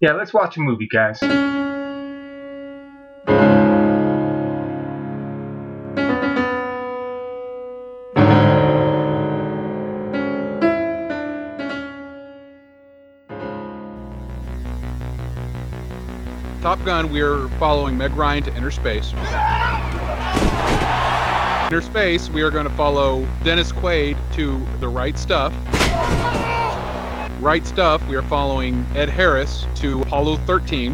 Yeah, let's watch a movie, guys. Top Gun, we're following Meg Ryan to inner space. Inner space, we are going to follow Dennis Quaid to the right stuff. Right stuff, we are following Ed Harris to Apollo 13.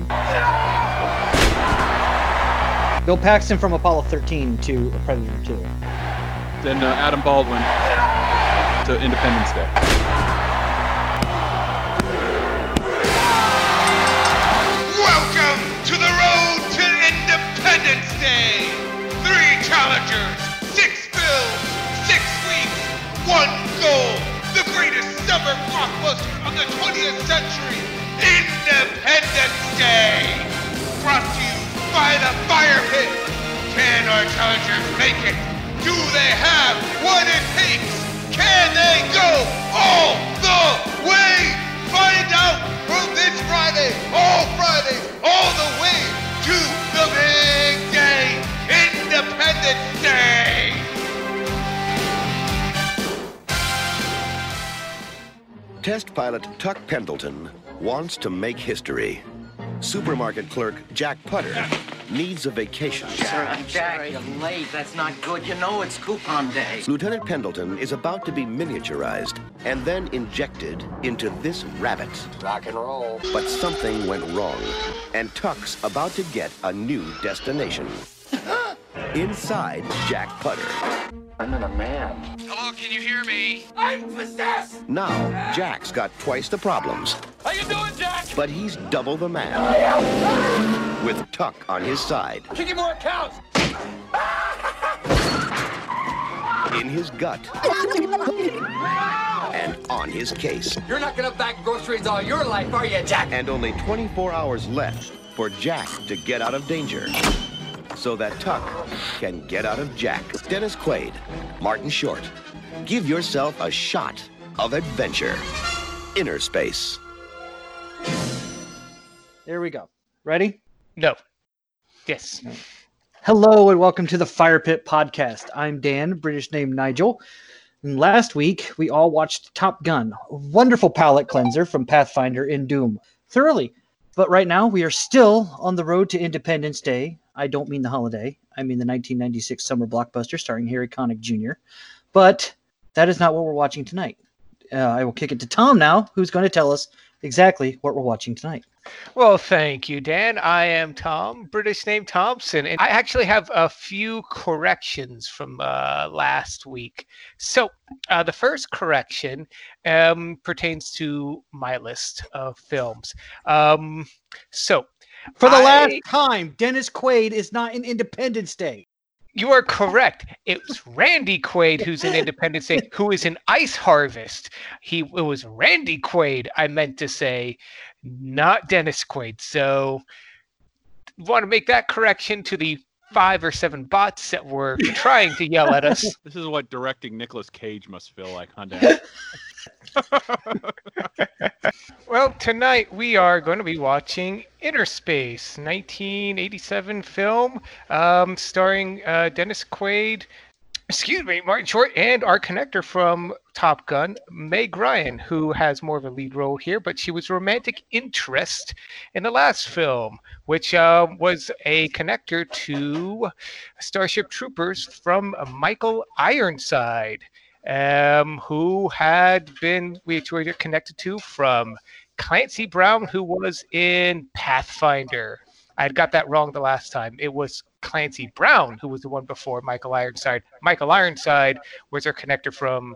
Bill Paxton from Apollo 13 to Predator 2. Then uh, Adam Baldwin to Independence Day. The 20th century, Independence Day. Brought to you by the Fire Pit. Can our challengers make it? Do they have what it takes? Can they go all the Test pilot Tuck Pendleton wants to make history. Supermarket clerk Jack Putter needs a vacation. Sir, Jack, you're late. That's not good. You know it's coupon day. Lieutenant Pendleton is about to be miniaturized and then injected into this rabbit. Rock and roll. But something went wrong, and Tuck's about to get a new destination. Inside Jack Putter. I'm in a man. Hello, can you hear me? I'm possessed. Now, Jack's got twice the problems, How you doing, Jack? but he's double the man. With Tuck on his side, Kick more accounts. in his gut, and on his case. You're not gonna back groceries all your life, are you, Jack? and only 24 hours left for Jack to get out of danger. So that Tuck can get out of Jack. Dennis Quaid, Martin Short. Give yourself a shot of adventure. Inner Space. There we go. Ready? No. Yes. Hello and welcome to the Fire Pit Podcast. I'm Dan, British name Nigel. And last week we all watched Top Gun, a wonderful palate cleanser from Pathfinder in Doom, thoroughly. But right now we are still on the road to Independence Day. I don't mean the holiday. I mean the 1996 summer blockbuster starring Harry Connick Jr. But that is not what we're watching tonight. Uh, I will kick it to Tom now, who's going to tell us exactly what we're watching tonight. Well, thank you, Dan. I am Tom, British name Thompson, and I actually have a few corrections from uh, last week. So, uh, the first correction um, pertains to my list of films. Um, so, For the I- last time, Dennis Quaid is not in Independence Day. You are correct. It's Randy Quaid who's in Independence Day, who is in Ice Harvest. He it was Randy Quaid. I meant to say, not Dennis Quaid. So, want to make that correction to the five or seven bots that were trying to yell at us. This is what directing Nicolas Cage must feel like, huh, Dan? Well, tonight we are going to be watching Inner Space, 1987 film, um, starring uh, Dennis Quaid, excuse me, Martin Short, and our connector from Top Gun, Meg Ryan, who has more of a lead role here, but she was romantic interest in the last film, which uh, was a connector to Starship Troopers from Michael Ironside um, who had been we connected to from Clancy Brown, who was in Pathfinder. I had got that wrong the last time. It was Clancy Brown who was the one before Michael Ironside. Michael Ironside was our connector from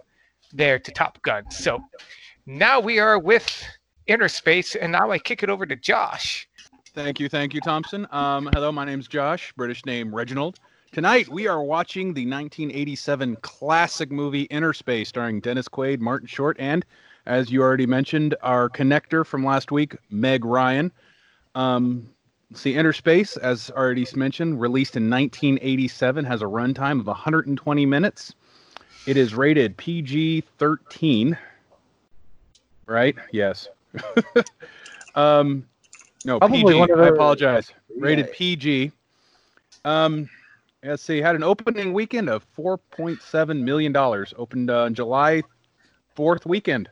there to Top Gun. So now we are with Inner Space, and now I kick it over to Josh. Thank you, thank you, Thompson. Um, hello, my name's Josh, British name Reginald. Tonight we are watching the 1987 classic movie Inner Space, starring Dennis Quaid, Martin Short, and, as you already mentioned, our connector from last week, Meg Ryan. Um, see, Inner Space, as already mentioned, released in 1987, has a runtime of 120 minutes. It is rated PG-13. Right? Yes. um, No, Probably PG. one of I apologize. Rated Yeah. PG. Um, let's see. Had an opening weekend of 4.7 million dollars. Opened uh, on July 4th weekend.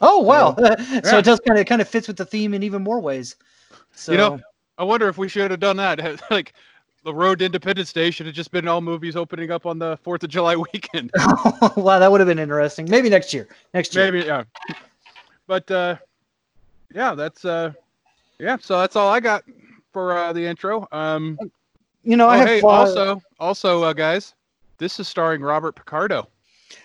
Oh wow! so yeah. it does kind of kind of fits with the theme in even more ways. So You know, I wonder if we should have done that. like, the Road to Independence Day should have just been all movies opening up on the 4th of July weekend. wow, that would have been interesting. Maybe next year. Next year. Maybe, yeah. But uh, yeah, that's uh, yeah. So that's all I got for uh, the intro. Um, You know, oh, I have hey, uh, also, also, uh, guys, this is starring Robert Picardo.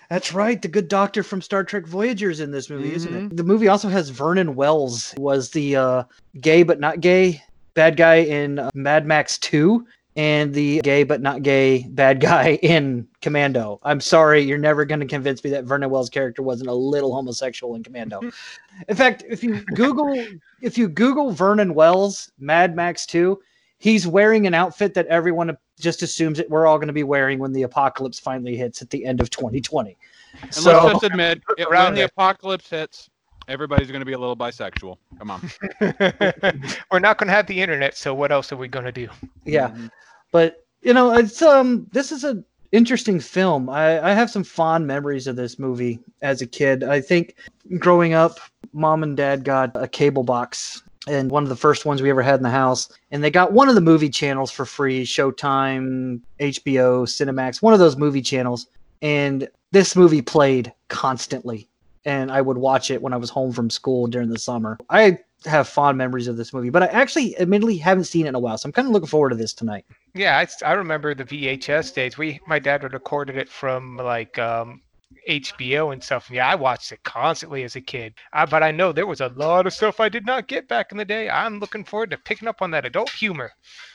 That's right. The good doctor from Star Trek Voyagers in this movie, isn't Mm-hmm. it? The movie also has Vernon Wells, who was the uh, gay but not gay bad guy in uh, Mad Max 2 and the gay but not gay bad guy in Commando. I'm sorry, you're never going to convince me that Vernon Wells' character wasn't a little homosexual in Commando. in fact, if you Google if you Google Vernon Wells Mad Max 2, he's wearing an outfit that everyone just assumes that we're all going to be wearing when the apocalypse finally hits at the end of 2020. And So let's just admit, it, Around when the apocalypse hits, everybody's going to be a little bisexual. Come on. We're not going to have the internet, so what else are we going to do? yeah, Mhm. but you know, it's um, this is a interesting film. I, I have some fond memories of this movie as a kid. I think growing up, mom and dad got a cable box. And one of the first ones we ever had in the house. And they got one of the movie channels for free Showtime, HBO, Cinemax, one of those movie channels. And this movie played constantly. And I would watch it when I was home from school during the summer. I have fond memories of this movie, but I actually admittedly haven't seen it in a while. So I'm kind of looking forward to this tonight. Yeah, I remember the VHS days. We my dad would recorded it from like um, HBO and stuff. Yeah, I watched it constantly as a kid. Uh, but I know there was a lot of stuff I did not get back in the day. I'm looking forward to picking up on that adult humor.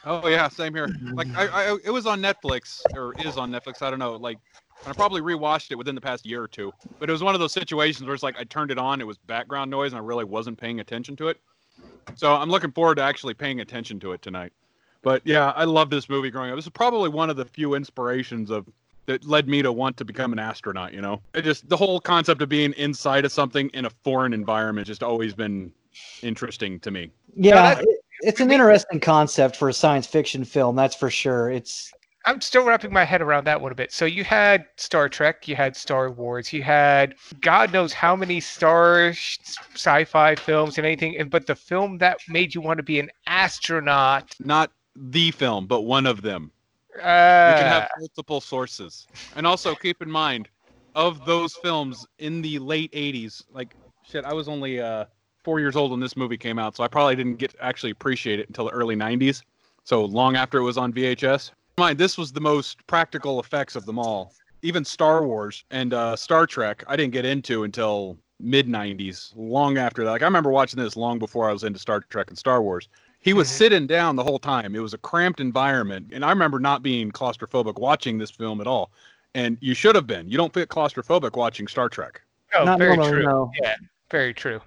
Oh yeah, same here. Like I, I, it was on Netflix or is on Netflix. I don't know. Like, and I probably rewatched it within the past year or two. But it was one of those situations where it's like I turned it on, it was background noise, and I really wasn't paying attention to it. So I'm looking forward to actually paying attention to it tonight. But yeah, I love this movie growing up. This is probably one of the few inspirations of that led me to want to become an astronaut. You know, it just the whole concept of being inside of something in a foreign environment just always been interesting to me. Yeah, it- it's an interesting concept for a science fiction film, that's for sure. It's I'm still wrapping my head around that one a bit. So you had Star Trek, you had Star Wars, you had God knows how many Star sci-fi films and anything, and but the film that made you want to be an astronaut. Not the film, but one of them. Uh, You can have multiple sources. And also keep in mind, of those films in the late 80s, like shit, I was only uh, four years old when this movie came out, so I probably didn't get to actually appreciate it until the early 90s. So long after it was on VHS. Mind, this was the most practical effects of them all. Even Star Wars and uh, Star Trek, I didn't get into until mid 90s, long after that. Like I remember watching this long before I was into Star Trek and Star Wars. He was Mhm. sitting down the whole time. It was a cramped environment, and I remember not being claustrophobic watching this film at all. And you should have been. You don't feel claustrophobic watching Star Trek. oh, not very normally, true. no. Yeah, very true.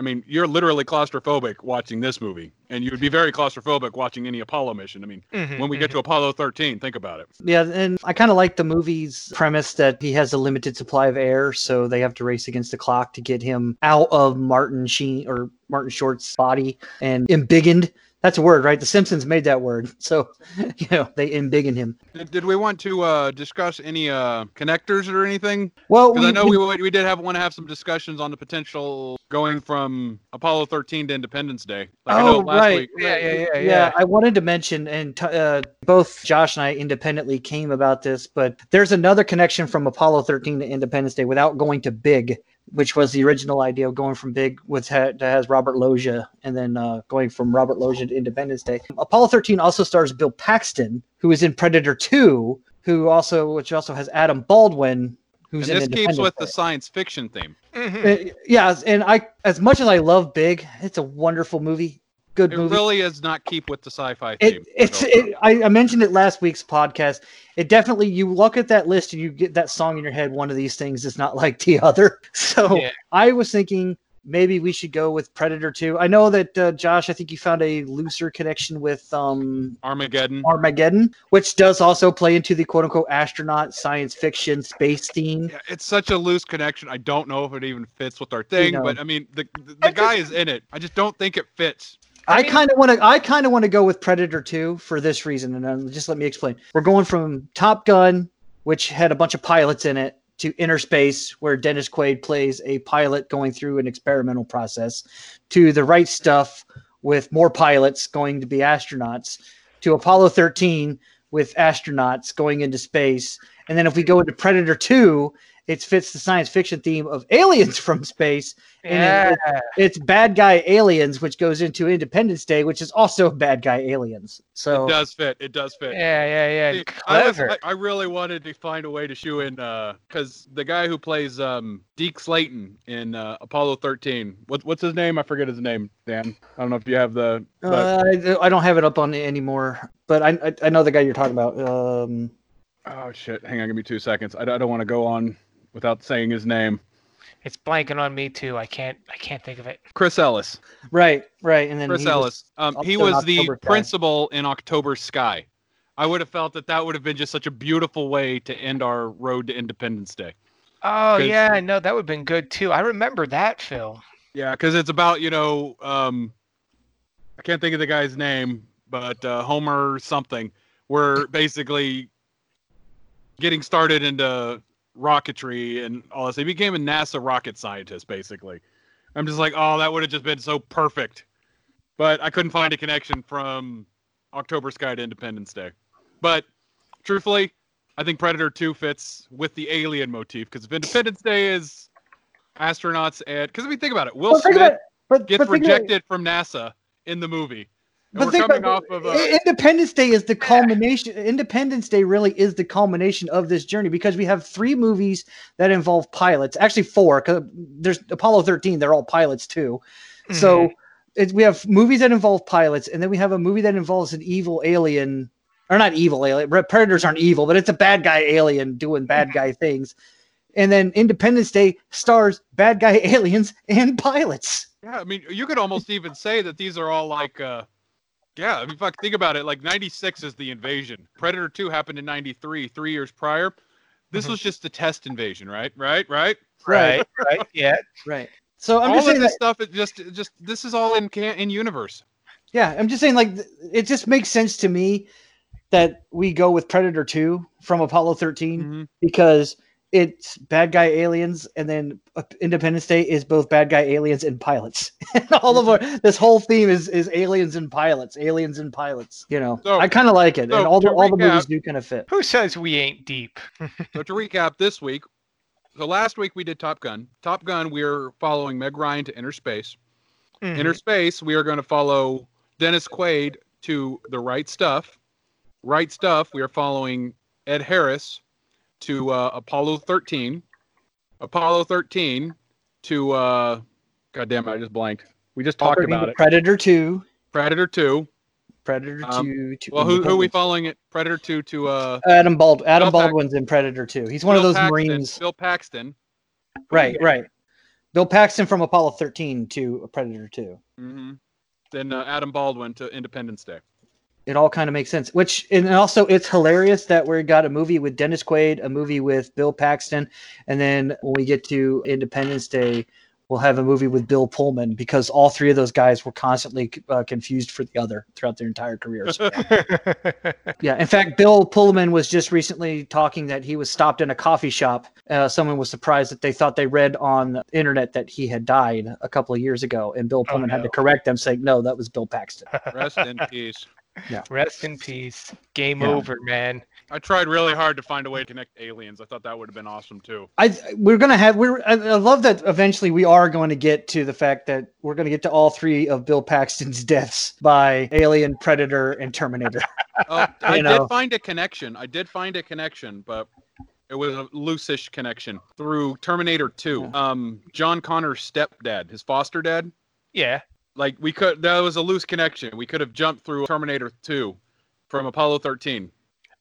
I mean, you're literally claustrophobic watching this movie, and you would be very claustrophobic watching any Apollo mission. I mean, Mhm, when we get to Apollo 13, think about it. Yeah, and I kind of like the movie's premise that he has a limited supply of air, so they have to race against the clock to get him out of Martin Sheen or Martin Short's body and embiggened. That's a word, right? The Simpsons made that word, so you know they embiggen him. Did, did we want to uh, discuss any uh, connectors or anything? Well, Because I know we, we did have want to have some discussions on the potential going from Apollo 13 to Independence Day. Like I know Oh, last right. week. Yeah, yeah, yeah, yeah, yeah. I wanted to mention, and t- uh, both Josh and I independently came about this, but there's another connection from Apollo 13 to Independence Day without going to Big, which was the original idea of going from Big, which ha- that has Robert Loggia, and then uh, going from Robert Loggia to Independence Day. Apollo 13 also stars Bill Paxton, who is in Predator 2, who also, which also has Adam Baldwin, who's And in this keeps with Day. the science fiction theme. Mhm. Uh, yeah, and I, as much as I love Big, it's a wonderful movie, good It movie. really does not keep with the sci-fi theme. It, it's it, I, I mentioned it last week's podcast. It definitely you look at that list and you get that song in your head. One of these things is not like the other. So Yeah. I was thinking maybe we should go with Predator 2. I know that uh, Josh, I think you found a looser connection with um, Armageddon. Armageddon, which does also play into the quote unquote astronaut science fiction space theme. Yeah, it's such a loose connection. I don't know if it even fits with our thing, know. but I mean, the the, the guy is in it. I just don't think it fits. I, kind of want to. I kind of want to go with Predator 2 for this reason, and uh, just let me explain. We're going from Top Gun, which had a bunch of pilots in it, to Inner Space, where Dennis Quaid plays a pilot going through an experimental process, to The Right Stuff with more pilots going to be astronauts, to Apollo 13 with astronauts going into space, and then if we go into Predator 2, it fits the science fiction theme of aliens from space, and Yeah. it- it's bad guy aliens, which goes into Independence Day, which is also bad guy aliens. So It does fit. It does fit. Yeah, yeah, yeah. See, I, was, Clever. I, I really wanted to find a way to shoe in because the guy who plays um, Deke Slayton in uh, Apollo 13. What, what's his name? I forget his name. Dan. I don't know if you have the. But uh, I, I don't have it up on anymore, but I, I I know the guy you're talking about. Um, oh shit! Hang on, give me two seconds. I, I don't want to go on without saying his name. It's blanking on me too. I can't. I can't think of it. Chris Ellis. right, right, and then Chris he was- Ellis. Um, he was the Sky. principal in October Sky. I would have felt that that would have been just such a beautiful way to end our road to Independence Day. Oh yeah, no, that would have been good too. I remember that film. Yeah, because it's about you know, um, I can't think of the guy's name, but uh, Homer something. We're basically getting started into rocketry and all this. He became a NASA rocket scientist, basically. I'm just like, oh, that would have just been so perfect. But I couldn't find a connection from October Sky to Independence Day. But truthfully, I think Predator 2 fits with the alien motif because if Independence Day is astronauts and because I mean think about it, Will think Smith about- but, gets but rejected from NASA in the movie. And But think about- off of Independence Day is the culmination. Independence Day really is the culmination of this journey because we have three movies that involve pilots. Actually, four. Because there's Apollo 13. They're all pilots too. So Mhm. it, we have movies that involve pilots, and then we have a movie that involves an evil alien, or not evil alien. Predators aren't evil, but it's a bad guy alien doing bad guy things. And then Independence Day stars bad guy aliens and pilots. Yeah, I mean, you could almost even say that these are all like, uh, yeah, I mean, fuck, think about it. Like, 96 is the invasion. Predator 2 happened in 93, three years prior. This Mhm. was just a test invasion, right? Right? Right? right, right, yeah. Right. So I'm all just saying this that, stuff, it just, it just, this is all in can in universe. yeah, I'm just saying like it just makes sense to me that we go with Predator 2 from Apollo 13 Mhm. because it's bad guy aliens and then uh, Independence Day is both bad guy aliens and pilots. all of our this whole theme is is aliens and pilots, aliens and pilots. You know, So- I kind of like it, so and all the to all the movies do kind of fit. Who says we ain't deep? So to recap, this week, so last week we did Top Gun. Top Gun, we're following Meg Ryan to inner space. Mhm. Inner space, we are going to follow Dennis Quaid to the right stuff. Right stuff, we are following Ed Harris to uh, Apollo 13. Apollo 13 to uh, God damn it, I just blanked. We just talked about it. Predator 2, Predator 2. Predator Um, 2 to Well, who, who are we following it? Predator 2 to uh, Adam Bald Adam Bill Baldwin's in Predator 2. He's one of those Paxton, Marines. Bill Paxton. Right, right. Bill Paxton from Apollo 13 to Predator 2. hmm Then uh, Adam Baldwin to Independence Day. It all kind of makes sense. Which and also it's hilarious that we got a movie with Dennis Quaid, a movie with Bill Paxton, and then when we get to Independence Day, we'll have a movie with Bill Pullman because all three of those guys were constantly uh, confused for the other throughout their entire careers. Yeah, in fact, Bill Pullman was just recently talking that he was stopped in a coffee shop. Uh, someone was surprised that they thought they read on the internet that he had died a couple of years ago, and Bill Oh, Pullman had to correct them, saying, "No, that was Bill Paxton." Rest in peace. Rest in peace. Game Yeah. over, man. I tried really hard to find a way to connect aliens. I thought that would have been awesome too. I we're gonna have we're I, I love that eventually we are going to get to the fact that we're going to get to all three of Bill Paxton's deaths by Alien, Predator, and Terminator. Uh, I know. did find a connection. I did find a connection, but it was a loosish connection through Terminator 2. Um, John Connor's stepdad, his foster dad. Yeah. Like we could, that was a loose connection. We could have jumped through Terminator 2 from Apollo 13.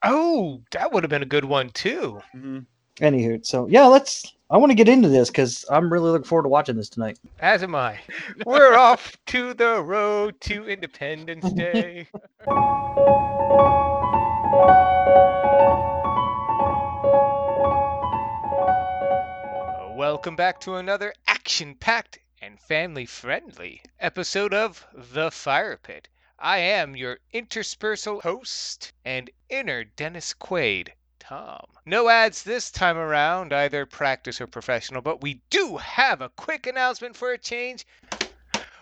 Oh, that would have been a good one too. Mm-hmm. Anywho, so yeah, let's. I want to get into this because I'm really looking forward to watching this tonight. As am I. We're off to the road to Independence Day. Welcome back to another action packed and family friendly episode of The Fire Pit. I am your interspersal host and inner Dennis Quaid, Tom. No ads this time around, either practice or professional, but we do have a quick announcement for a change.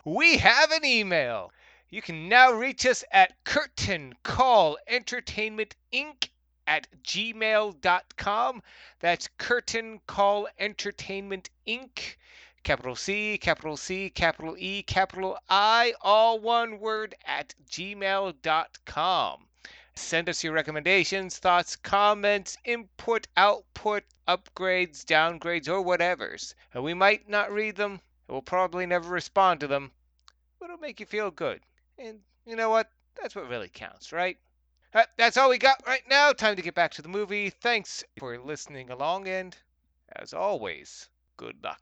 We have an email. You can now reach us at Curtain Call Entertainment Inc. at gmail.com. That's Curtain Call Entertainment Inc. Capital C, capital C, capital E, capital I, all one word at gmail.com. Send us your recommendations, thoughts, comments, input, output, upgrades, downgrades, or whatevers. We might not read them, we'll probably never respond to them, but it'll make you feel good. And you know what? That's what really counts, right? Uh, That's all we got right now. Time to get back to the movie. Thanks for listening along, and as always, good luck.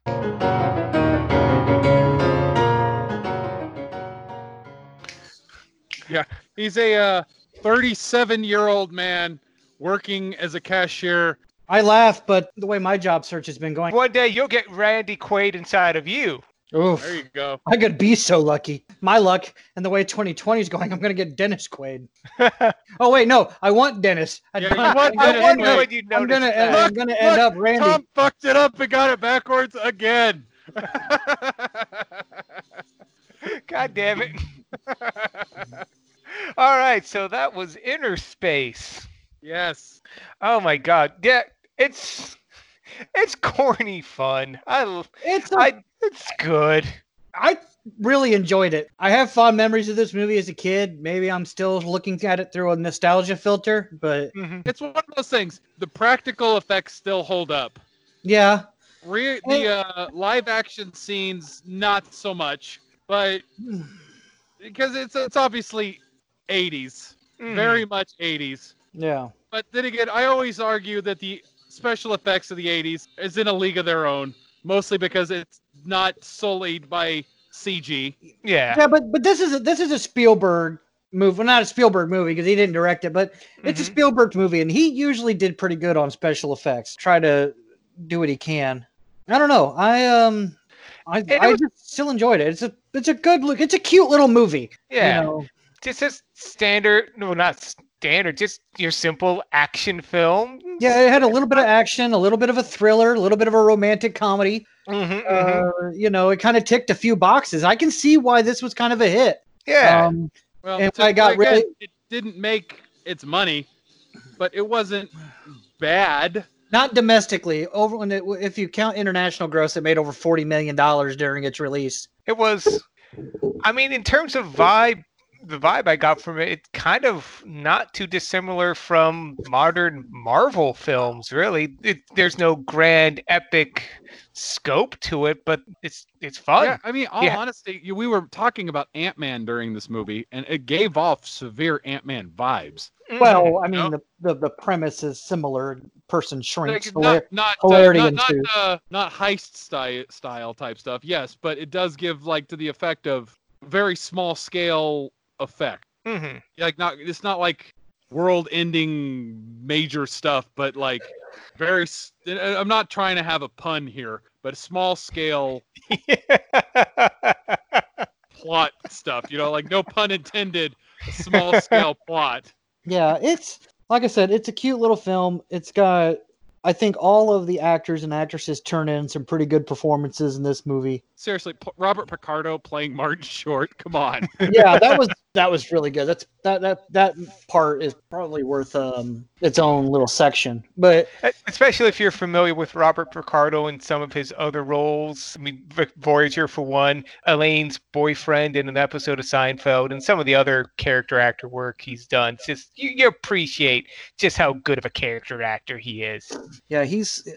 Yeah, he's a uh, 37 year old man working as a cashier. I laugh, but the way my job search has been going, One day you'll get Randy Quaid inside of you. Oof, There you go. I could be so lucky. My luck and the way 2020 is going, I'm going to get Dennis Quaid. Oh wait, no, I want Dennis. I, Yeah, you I'm, want gonna Dennis end Quaid. up- when you I'm notice gonna, that. I'm gonna end up Randy. Tom fucked it up and got it backwards again. God damn it. All right, so that was Inner Space. yes. Oh my god. Yeah, it's it's corny fun. I l- It's a, I it's good. I really enjoyed it. I have fond memories of this movie as a kid. Maybe I'm still looking at it through a nostalgia filter, but Mhm. It's one of those things. The practical effects still hold up. yeah, Re- the uh, live action scenes, not so much, but because it's it's obviously 80s, Mhm. very much 80s. yeah. But then again, I always argue that the special effects of the 80s is in a league of their own, mostly because it's not sullied by CG. Yeah. Yeah, but but this is a, this is a Spielberg movie. Well, not a Spielberg movie because he didn't direct it, but it's a Mhm. Spielberg movie, and he usually did pretty good on special effects. Try to do what he can. I don't know. I um, I it I was- just still enjoyed it. It's a it's a good look. It's a cute little movie. Yeah. You know? Just a standard no not standard, just your simple action film. Yeah, it had a little bit of action, a little bit of a thriller, a little bit of a romantic comedy. Mhm, mhm. Uh, you know, it kind of ticked a few boxes. I can see why this was kind of a hit. yeah. Um, Well, And to- I got again, really- it didn't make its money, but it wasn't bad. not domestically. Over when it, if you count international gross, it made over forty million dollars during its release. It was. I mean, in terms of vibe, the vibe I got from it, it's kind of not too dissimilar from modern Marvel films. Really, it, there's no grand epic scope to it, but it's it's fun. Yeah, I mean, all Yeah. honesty, you- we were talking about Ant Man during this movie, and it gave off severe Ant Man vibes. Mhm. Well, I mean, No. the, the the premise is similar. Person shrinks. Like, hilar- not not uh, hilarity not not, uh, not heist style style type stuff. Yes, but it does give like to the effect of very small scale effect. Mhm. Like not it's not like world ending major stuff, but like very. I'm not trying to have a pun here, but small scale plot stuff. You know, like no pun intended. Small scale plot. Yeah, it's like I said, it's a cute little film. It's got, I think, all of the actors and actresses turn in some pretty good performances in this movie. Seriously, P- Robert Picardo playing Martin Short. Come on. Yeah, that was that was really good. That's that that that part is probably worth um its own little section. But Especially if you're familiar with Robert Picardo and some of his other roles. I mean, Voyager for one, Elaine's boyfriend in an episode of Seinfeld, and some of the other character actor work he's done. It's just you, you appreciate just how good of a character actor he is. yeah, he's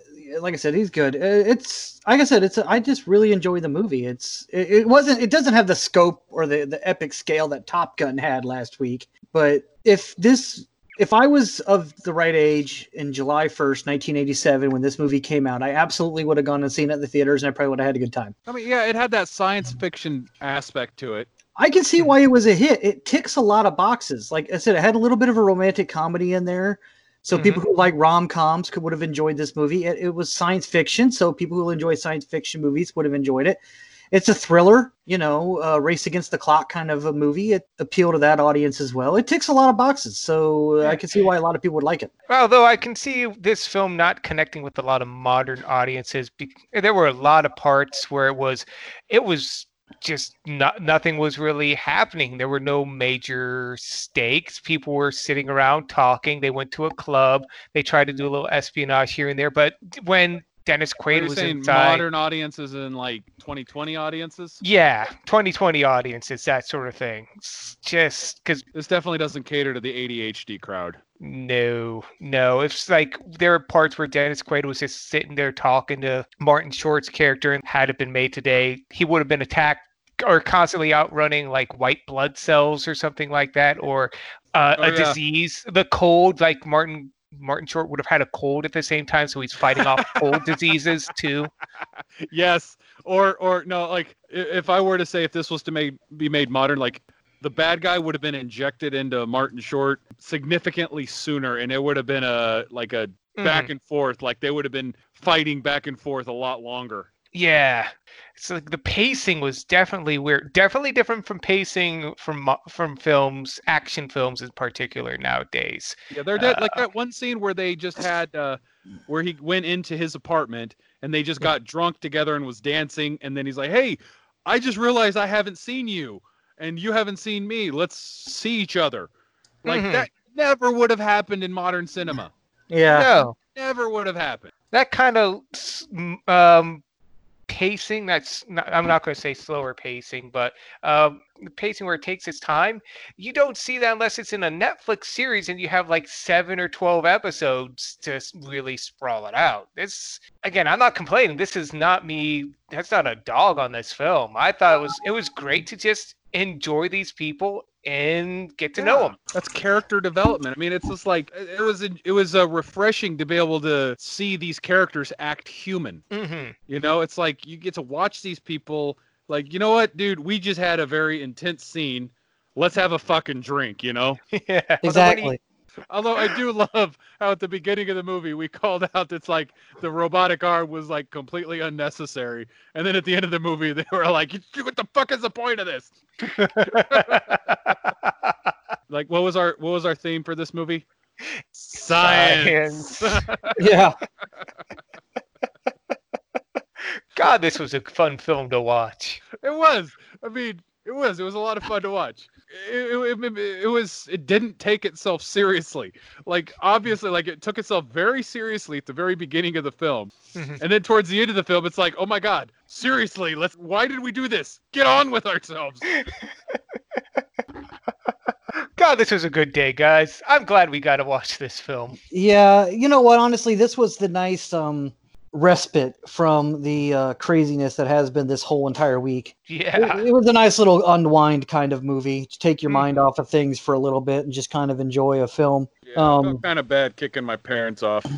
like I said, he's good. Uh, It's like I said, it's I just really enjoy the movie. It's it, it wasn't it doesn't have the scope or the the epic scale that Top Gun had last week. But if this if I was of the right age in July 1st, 1987, when this movie came out, I absolutely would have gone and seen it at the theaters and I probably would have had a good time. I mean, yeah, it had that science fiction aspect to it. I can see why it was a hit. It ticks a lot of boxes. Like I said, it had a little bit of a romantic comedy in there. So Mhm. people who like rom coms could would have enjoyed this movie. It, it was science fiction, so people who enjoy science fiction movies would have enjoyed it. it's a thriller, you know, uh, race against the clock kind of a movie. It appealed to that audience as well. It ticks a lot of boxes, so uh, I can see why a lot of people would like it. Although I can see this film not connecting with a lot of modern audiences. There were a lot of parts where it was, it was just not, nothing was really happening. There were no major stakes. People were sitting around talking. They went to a club. They tried to do a little espionage here and there. But when Dennis Quaid was saying inside, modern audiences and like 2020 audiences? yeah, 2020 audiences, that sort of thing. It's just because This definitely doesn't cater to the ADHD crowd. No, no. It's like there are parts where Dennis Quaid was just sitting there talking to Martin Short's character, and had it been made today, he would have been attacked or constantly outrunning like white blood cells or something like that, or uh, Oh, a yeah. disease, the cold. Like Martin Martin Short would have had a cold at the same time, so he's fighting off cold diseases too. yes, or or no, like if I were to say if this was to make be made modern, like the bad guy would have been injected into Martin Short significantly sooner, and it would have been a like a mm-hmm. back and forth, like they would have been fighting back and forth a lot longer. Yeah, it's like the pacing was definitely weird. Definitely different from pacing from from films, action films in particular nowadays. Yeah, they're dead. like that one scene where they just had uh where he went into his apartment and they just got drunk together and was dancing and then he's like, "Hey, I just realized I haven't seen you and you haven't seen me. Let's see each other." Like Mhm. that never would have happened in modern cinema. Yeah. No, Never would have happened. that kind of um, pacing. That's not, I'm not going to say slower pacing, but um, pacing where it takes its time. You don't see that unless it's in a Netflix series and you have like seven or twelve episodes to really sprawl it out. This again, I'm not complaining. This is not me. That's not a dog on this film. I thought it was it was great to just enjoy these people and get to know them. That's character development. I mean, it's just like it was it was uh, refreshing to be able to see these characters act human. hmm You know, it's like you get to watch these people. Like, you know what, dude? We just had a very intense scene. Let's have a fucking drink. You know. yeah, Although when he- Exactly. Although I do love how at the beginning of the movie we called out that's like the robotic arm was like completely unnecessary, and then at the end of the movie they were like, "What the fuck is the point of this?" Like, what was our what was our theme for this movie? Science. Yeah. God, this was a fun film to watch. it was. I mean, it was. It was a lot of fun to watch. It, it, it, it was. It didn't take itself seriously. Like obviously, like it took itself very seriously at the very beginning of the film, Mhm. and then towards the end of the film, it's like, oh my god, seriously, let's. Why did we do this? Get on with ourselves. God, this was a good day, guys. I'm glad we got to watch this film. Yeah, you know what? Honestly, this was the nice um, respite from the uh, craziness that has been this whole entire week. Yeah. It, it was a nice little unwind kind of movie to take your Mm. mind off of things for a little bit and just kind of enjoy a film. Yeah, I Um, felt kind of bad kicking my parents off.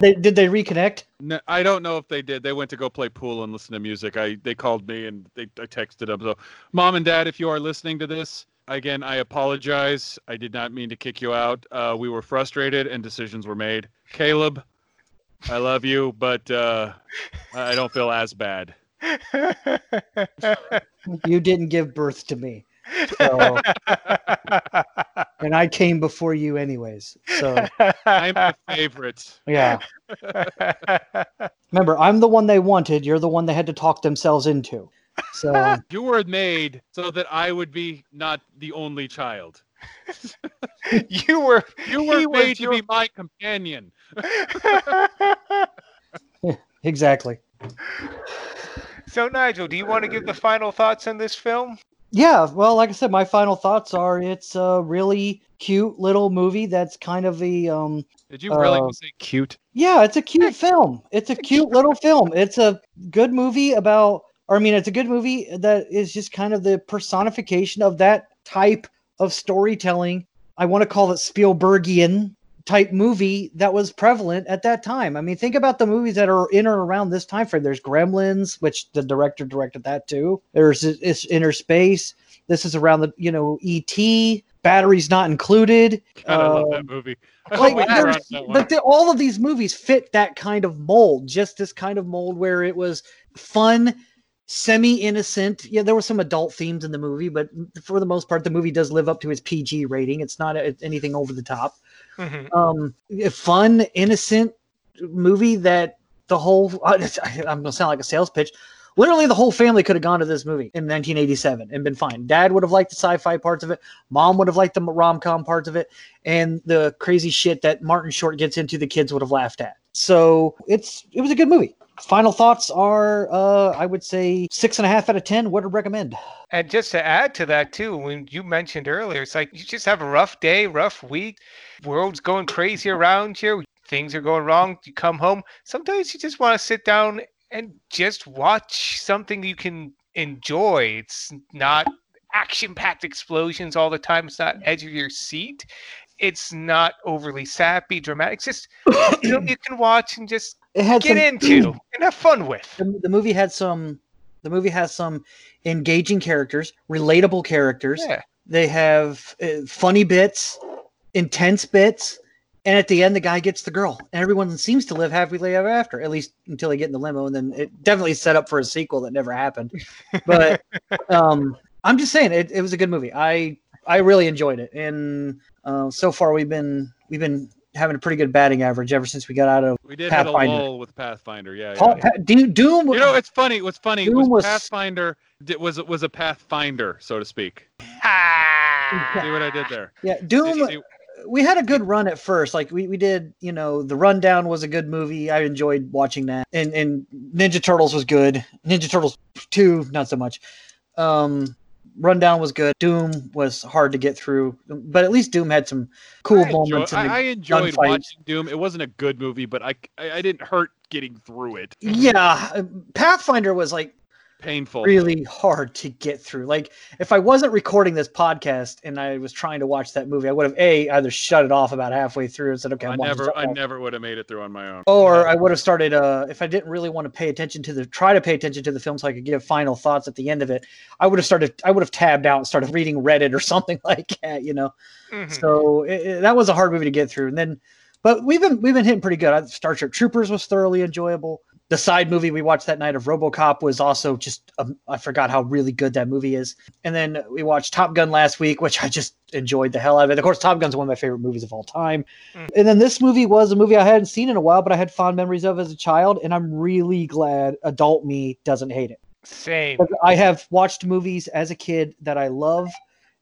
They, did they reconnect? No, I don't know if they did. They went to go play pool and listen to music. I they called me and they I texted them. So, mom and dad, if you are listening to this, again, I apologize. I did not mean to kick you out. Uh, we were frustrated and decisions were made. Caleb, I love you, but uh, I don't feel as bad. You didn't give birth to me, so, and I came before you anyways. So I'm the favorite. yeah, remember, I'm the one they wanted. You're the one they had to talk themselves into. So You were made so that I would be not the only child. you were You were He was made to be my companion. exactly. so Nigel, do you want to give the final thoughts on this film? Yeah, well, like I said, my final thoughts are it's a really cute little movie that's kind of a um Did you really Uh, say cute? yeah, it's a cute film. It's a cute little film. It's a good movie about or I mean it's a good movie that is just kind of the personification of that type of storytelling. I want to call it Spielbergian type movie that was prevalent at that time. I mean, think about the movies that are in or around this time frame. There's Gremlins, which the director directed that too. There's it's Inner Space. This is around the you know ET. Batteries not included. God, I love Um, that movie. Like hope we can there's, run that but the, all of these movies fit that kind of mold just this kind of mold where it was fun semi-innocent. Yeah, there were some adult themes in the movie, but for the most part, the movie does live up to its PG rating. It's not a, anything over the top. Mhm. Um, a fun, innocent movie that the whole I'm gonna sound like a sales pitch. Literally, the whole family could have gone to this movie in 1987 and been fine. Dad would have liked the sci-fi parts of it. Mom would have liked the rom-com parts of it, and the crazy shit that Martin Short gets into, the kids would have laughed at. So it's it was a good movie. Final thoughts are, uh, I would say six and a half out of ten. Would recommend. And just to add to that too, when you mentioned earlier, it's like you just have a rough day, rough week, world's going crazy around you, things are going wrong, you come home. Sometimes you just want to sit down and just watch something you can enjoy. It's not action-packed explosions all the time. It's not edge of your seat. It's not overly sappy, dramatic. It's just you know you can watch and just It had get into and have fun with. the, the movie had some. The movie has some engaging characters, relatable characters. Yeah. They have uh, funny bits, intense bits, and at the end, the guy gets the girl, and everyone seems to live happily ever after. At least until they get in the limo, and then it definitely set up for a sequel that never happened. But um, I'm just saying, it, it was a good movie. I I really enjoyed it, and uh, so far we've been we've been having a pretty good batting average ever since we got out of We did hit a Pathfinder. lull with Pathfinder. Yeah. Paul, yeah. Pa- Doom. Doom You know, it's funny. What's funny Doom was, was- Pathfinder was was a Pathfinder, so to speak. Ah. See what I did there? yeah, Doom. see- we had a good run at first. Like we, we did, you know, the rundown was a good movie. I enjoyed watching that. And and Ninja Turtles was good. Ninja Turtles 2, not so much. Um Rundown was good. Doom was hard to get through, but at least Doom had some cool I, moments. in I, I enjoyed watching Doom. It wasn't a good movie, but I, I I didn't hurt getting through it. yeah, uh, Pathfinder was like Painful. really hard to get through. Like if I wasn't recording this podcast and I was trying to watch that movie, I would have a either shut it off about halfway through and said, "Okay, I I'm watching never I never would have made it through on my own. or I would have started uh if I didn't really want to pay attention to the try to pay attention to the film so I could give final thoughts at the end of it. I would have started I would have tabbed out and started reading Reddit or something like that, you know. Mhm. So it, it- that was a hard movie to get through. And then but we've been we've been hitting pretty good. I- Star Trek Troopers was thoroughly enjoyable. The side movie we watched that night of RoboCop was also just um, I forgot how really good that movie is. And then we watched Top Gun last week, which I just enjoyed the hell out of it. Of course, Top Gun's one of my favorite movies of all time. And then this movie was a movie I hadn't seen in a while, but I had fond memories of as a child, and I'm really glad adult me doesn't hate it. Same. I have watched movies as a kid that I love,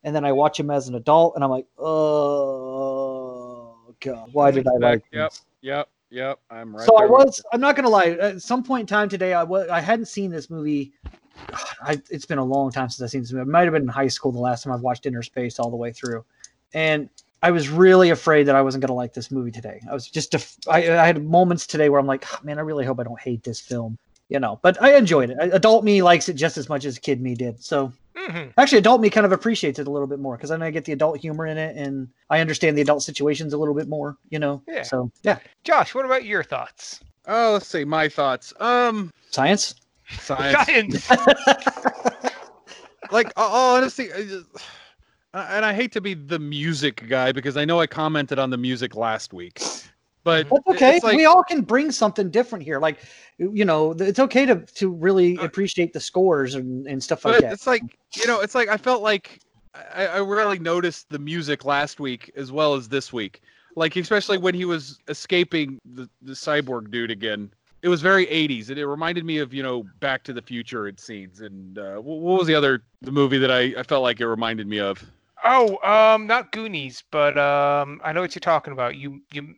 and then I watch them as an adult, and I'm like, oh god, why did I like Yep. this? Yep. Yep. I'm right. so I was. I'm not gonna lie. At some point in time today, I was. I hadn't seen this movie. God, I, it's been a long time since I've seen this movie. It might have been in high school the last time I've watched Inner Space all the way through, and I was really afraid that I wasn't gonna like this movie today. I was just. Def- I, I had moments today where I'm like, "Oh, man, I really hope I don't hate this film. You know, but I enjoyed it. Adult me likes it just as much as kid me did. So hmm actually, adult me kind of appreciates it a little bit more because then I get the adult humor in it, and I understand the adult situations a little bit more. You know. Yeah. So yeah, Josh, what about your thoughts? Oh, let's see. My thoughts. Um, science. science. Science. like uh, honestly, I just- and I hate to be the music guy because I know I commented on the music last week, but That's okay. Like, we all can bring something different here. Like, you know, it's okay to to really Uh, appreciate the scores and, and stuff like that. it's like you know, it's like I felt like I, I really noticed the music last week as well as this week. Like especially when he was escaping the, the cyborg dude again. It was very 80s, and it reminded me of you know Back to the Future and scenes. And uh, what was the other the movie that I, I felt like it reminded me of? oh, um, not Goonies, but um, I know what you're talking about. You, you.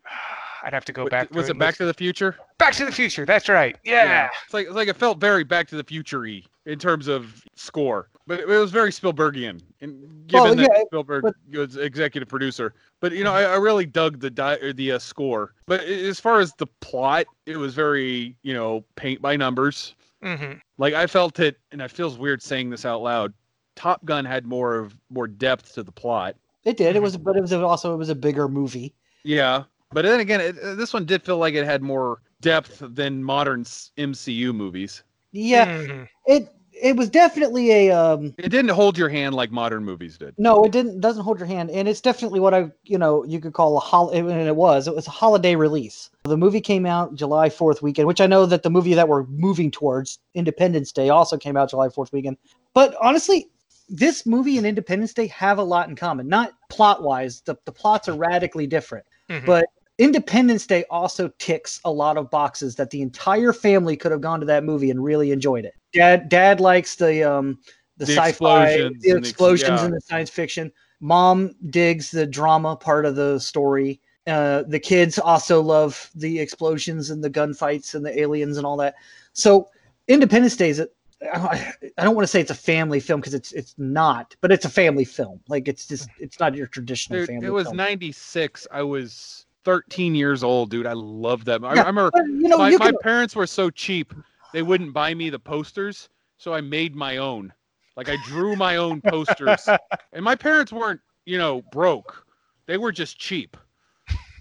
I'd have to go Wa- back. was through it Back to the Future? Back to the Future? That's right. Yeah. It's like it's like it felt very Back to the Future-y in terms of score, but it was very Spielbergian. And given Well, that yeah, Spielberg but- was executive producer, but you know, I, I really dug the di- or the uh, score. But as far as the plot, it was very you know paint by numbers. hmm Like I felt it, and it feels weird saying this out loud. Top Gun had more of more depth to the plot. it did. It was, but it was also it was a bigger movie. Yeah, but then again, it, uh, this one did feel like it had more depth than modern MCU movies. Yeah, Mhm. it it was definitely a um It didn't hold your hand like modern movies did. no, it didn't doesn't hold your hand, and it's definitely what I you know you could call a hol. And it was it was a holiday release. The movie came out July Fourth weekend, which I know that the movie that we're moving towards, Independence Day, also came out July Fourth weekend. But honestly, this movie and Independence Day have a lot in common. Not plot wise, the the plots are radically different, Mhm. but Independence Day also ticks a lot of boxes that the entire family could have gone to that movie and really enjoyed it. Dad, dad likes the um the, The sci-fi, explosions the and the ex- yeah. the science fiction. Mom digs the drama part of the story. Uh, the kids also love the explosions and the gunfights and the aliens and all that. So Independence Day is a, I I don't want to say it's a family film because it's it's not, but it's a family film. Like it's just it's not your traditional Dude, family. it was 96. I was 13 years old, dude. I love that. I, Yeah, I remember you know, my, you my can, parents were so cheap, they wouldn't buy me the posters. So I made my own. Like I drew my own posters. and my parents weren't, you know, broke. They were just cheap.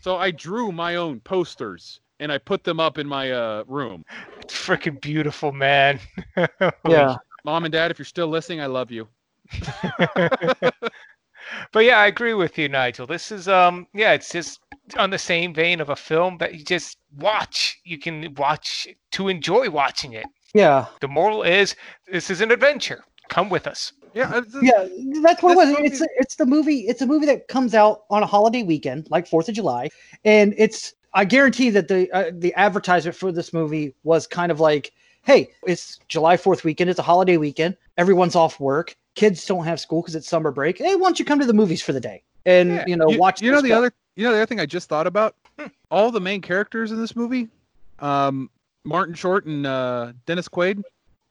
So I drew my own posters and I put them up in my uh, room. It's freaking beautiful, man. yeah. Mom and dad, if you're still listening, I love you. but yeah, I agree with you, Nigel. This is um yeah, it's just on the same vein of a film that you just watch. You can watch to enjoy watching it. Yeah. The moral is this is an adventure. Come with us. Yeah. it's- Yeah, that's what it was. movie- It's it's the movie. It's a movie that comes out on a holiday weekend, like Fourth of July, and it's. I guarantee that the uh, the advertisement for this movie was kind of like, "Hey, it's July Fourth weekend. It's a holiday weekend. Everyone's off work. Kids don't have school because it's summer break. Hey, why don't you come to the movies for the day and Yeah, you know watch? You know the stuff." other you know the other thing I just thought about? Hmm. All the main characters in this movie, um, Martin Short and uh, Dennis Quaid,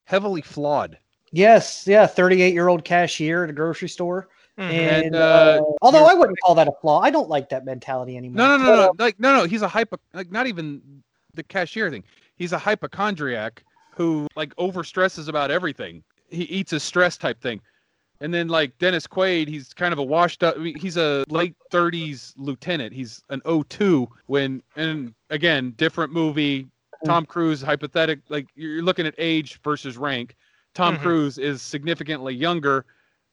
heavily flawed. Yes, yeah, thirty-eight year old cashier at a grocery store. Mhm. And, And, uh, uh, although I wouldn't call that a flaw, I don't like that mentality anymore. No, no, But, no, no. Like no, no. He's a hypo. Like not even the cashier thing. He's a hypochondriac who like overstresses about everything. He eats a stress type thing. And then like Dennis Quaid, he's kind of a washed up. He's a late 30s lieutenant. He's an O2. when and again different movie. Tom Cruise hypothetic like you're looking at age versus rank. Tom Mhm. Cruise is significantly younger,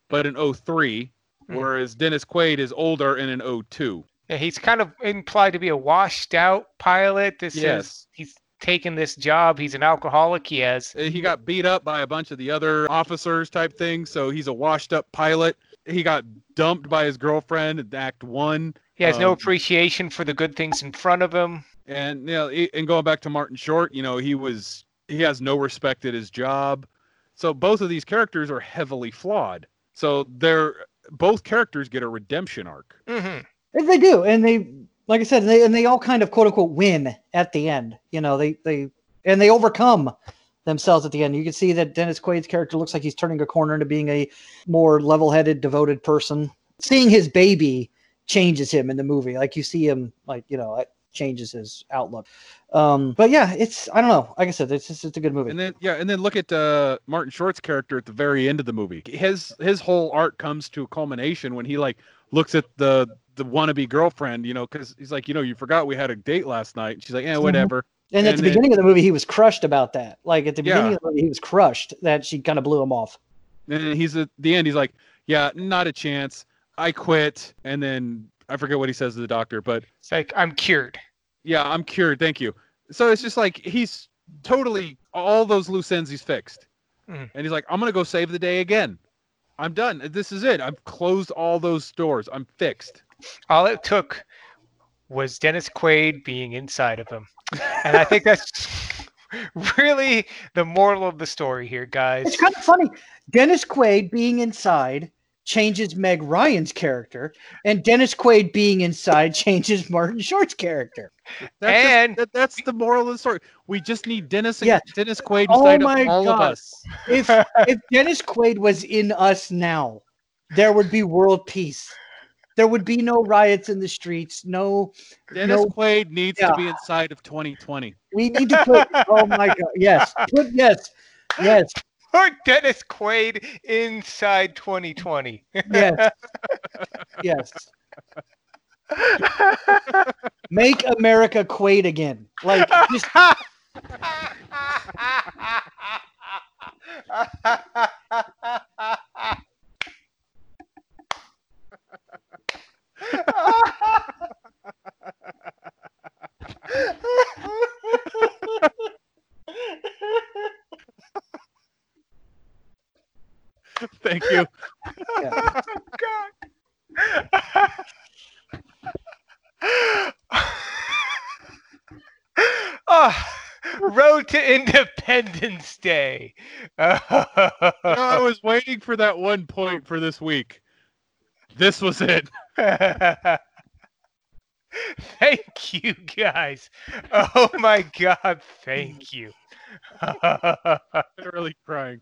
but an 03, Mhm. whereas Dennis Quaid is older and an O2. Yeah, he's kind of implied to be a washed out pilot. This is he's taken this job. He's an alcoholic. He has Uh, He got beat up by a bunch of the other officers type thing, so he's a washed up pilot. He got dumped by his girlfriend in Act One, he has no Um, appreciation for the good things in front of him. and you know, and going back to Martin Short, you know, he was he has no respect at his job. So both of these characters are heavily flawed. So they're both characters get a redemption arc. Mm-hmm. They do, and they, like I said, they and they all kind of quote unquote win at the end. You know, they they and they overcome themselves at the end. You can see that Dennis Quaid's character looks like he's turning a corner into being a more level-headed, devoted person. Seeing his baby changes him in the movie. Like you see him, like you know, it changes his outlook. Um, but yeah, it's I don't know. Like I said, it's just, it's a good movie. And then yeah, and then look at uh, Martin Short's character at the very end of the movie. His his whole arc comes to a culmination when he like looks at the the wannabe girlfriend, you know, because he's like, you know, you forgot we had a date last night. And she's like, yeah, Mhm. whatever. And at And the then- beginning of the movie, he was crushed about that. Like at the beginning Yeah. of the movie, he was crushed that she kind of blew him off. And he's at the end, he's like, yeah, not a chance. I quit. And then I forget what he says to the doctor, but It's like I'm cured. yeah, I'm cured. Thank you. So it's just like he's totally all those loose ends he's fixed. Mhm. And he's like, I'm gonna go save the day again. I'm done. This is it. I've closed all those doors. I'm fixed. All it took was Dennis Quaid being inside of him. And I think that's really the moral of the story here, guys. It's kind of funny. Dennis Quaid being inside changes Meg Ryan's character, and Dennis Quaid being inside changes Martin Short's character. That's just- And- that, that's the moral of the story. We just need Dennis and Yeah. Dennis Quaid Oh inside my of all of us. If if Dennis Quaid was in us now, there would be world peace. There would be no riots in the streets. No, Dennis No. Quaid needs Yeah. to be inside of 2020. we need to put. oh my God! Yes, put yes, yes, Put Dennis Quaid inside 2020. yes, yes. Make America Quaid again. Like just Thank you. Oh, road to Independence Day. no, I was waiting for that one point for this week. This was it. thank you, guys. Oh my God, thank you. Literally crying.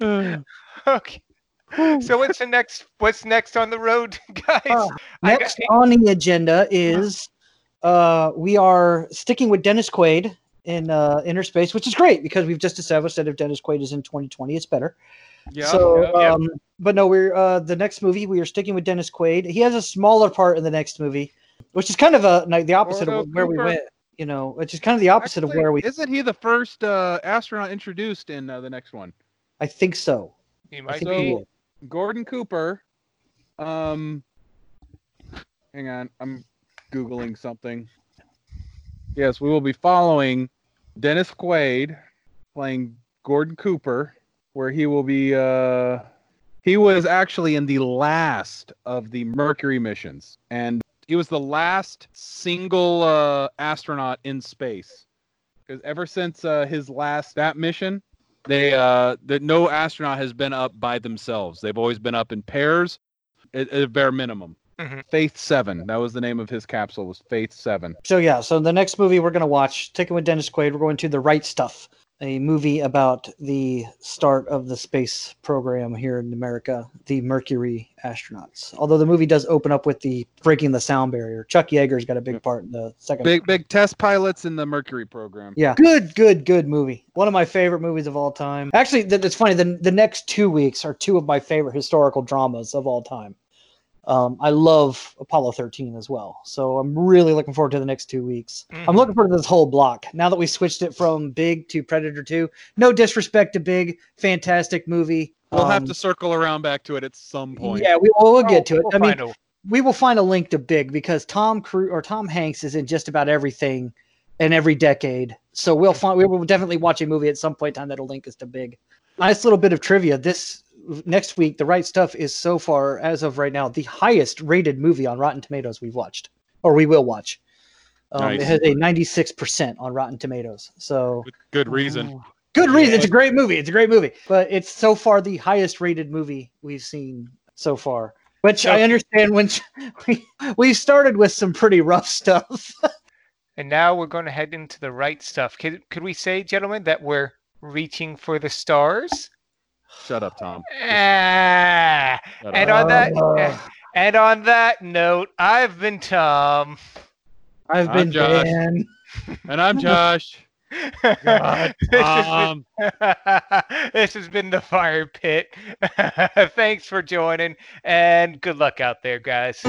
okay. So what's the next? What's next on the road, guys? Uh, I got- Next on the agenda is uh, we are sticking with Dennis Quaid in uh, Innerspace, which is great because we've just established that if Dennis Quaid is in 2020, it's better. yeah. so, yeah, yeah. um, but no, we're uh, the next movie we are sticking with Dennis Quaid. He has a smaller part in the next movie, which is kind of a like the opposite Ordo of where we went. You know, which is kind of the opposite Actually, of where we. Isn't he the first uh, astronaut introduced in uh, the next one? I think so. He might think So- he be. Gordon Cooper. Um, hang on, I'm googling something. Yes, we will be following Dennis Quaid playing Gordon Cooper, where he will be. Uh, he was actually in the last of the Mercury missions, and he was the last single uh, astronaut in space. Because ever since uh, his last that mission, they uh that no astronaut has been up by themselves they've always been up in pairs at, at a bare minimum Mhm. faith 7 that was the name of his capsule was faith 7 So yeah, so the next movie we're gonna watch, taking with Dennis Quaid, we're going to The Right Stuff, a movie about the start of the space program here in America, the Mercury astronauts. Although the movie does open up with the breaking the sound barrier. Chuck Yeager's got a big part in the second. big big test pilots in the mercury program Yeah, good, good, good movie. One of my favorite movies of all time. Actually, th- it's funny. The the next two weeks are two of my favorite historical dramas of all time. Um, I love Apollo 13 as well, so I'm really looking forward to the next two weeks. I'm Mhm. looking forward to this whole block. Now that we switched it from Big to Predator 2, no disrespect to Big, fantastic movie. we'll have Um, to circle around back to it at some point Yeah, we, we'll, we'll get to it. We'll I mean, find a- we will find a link to Big because Tom Cruise or Tom Hanks is in just about everything in every decade. So we'll find we will definitely watch a movie at some point in time that'll link us to Big. Nice little bit of trivia. This next week, The Right Stuff is so far as of right now the highest rated movie on Rotten Tomatoes we've watched or we will watch. Um, It has a 96% on Rotten Tomatoes. So good, good reason Oh, Good reason. It's a great movie. It's a great movie, but it's so far the highest rated movie we've seen so far. Which I understand when we we started with some pretty rough stuff. And now we're going to head into the right stuff. Could, could we say, gentlemen, that we're reaching for the stars? Shut up tom Ah, Shut and up. on that, Uh, and on that note, I've been Tom. I've I'm been Josh. Dan. and i'm josh God, this, has been, this has been the fire pit. Thanks for joining, and good luck out there, guys.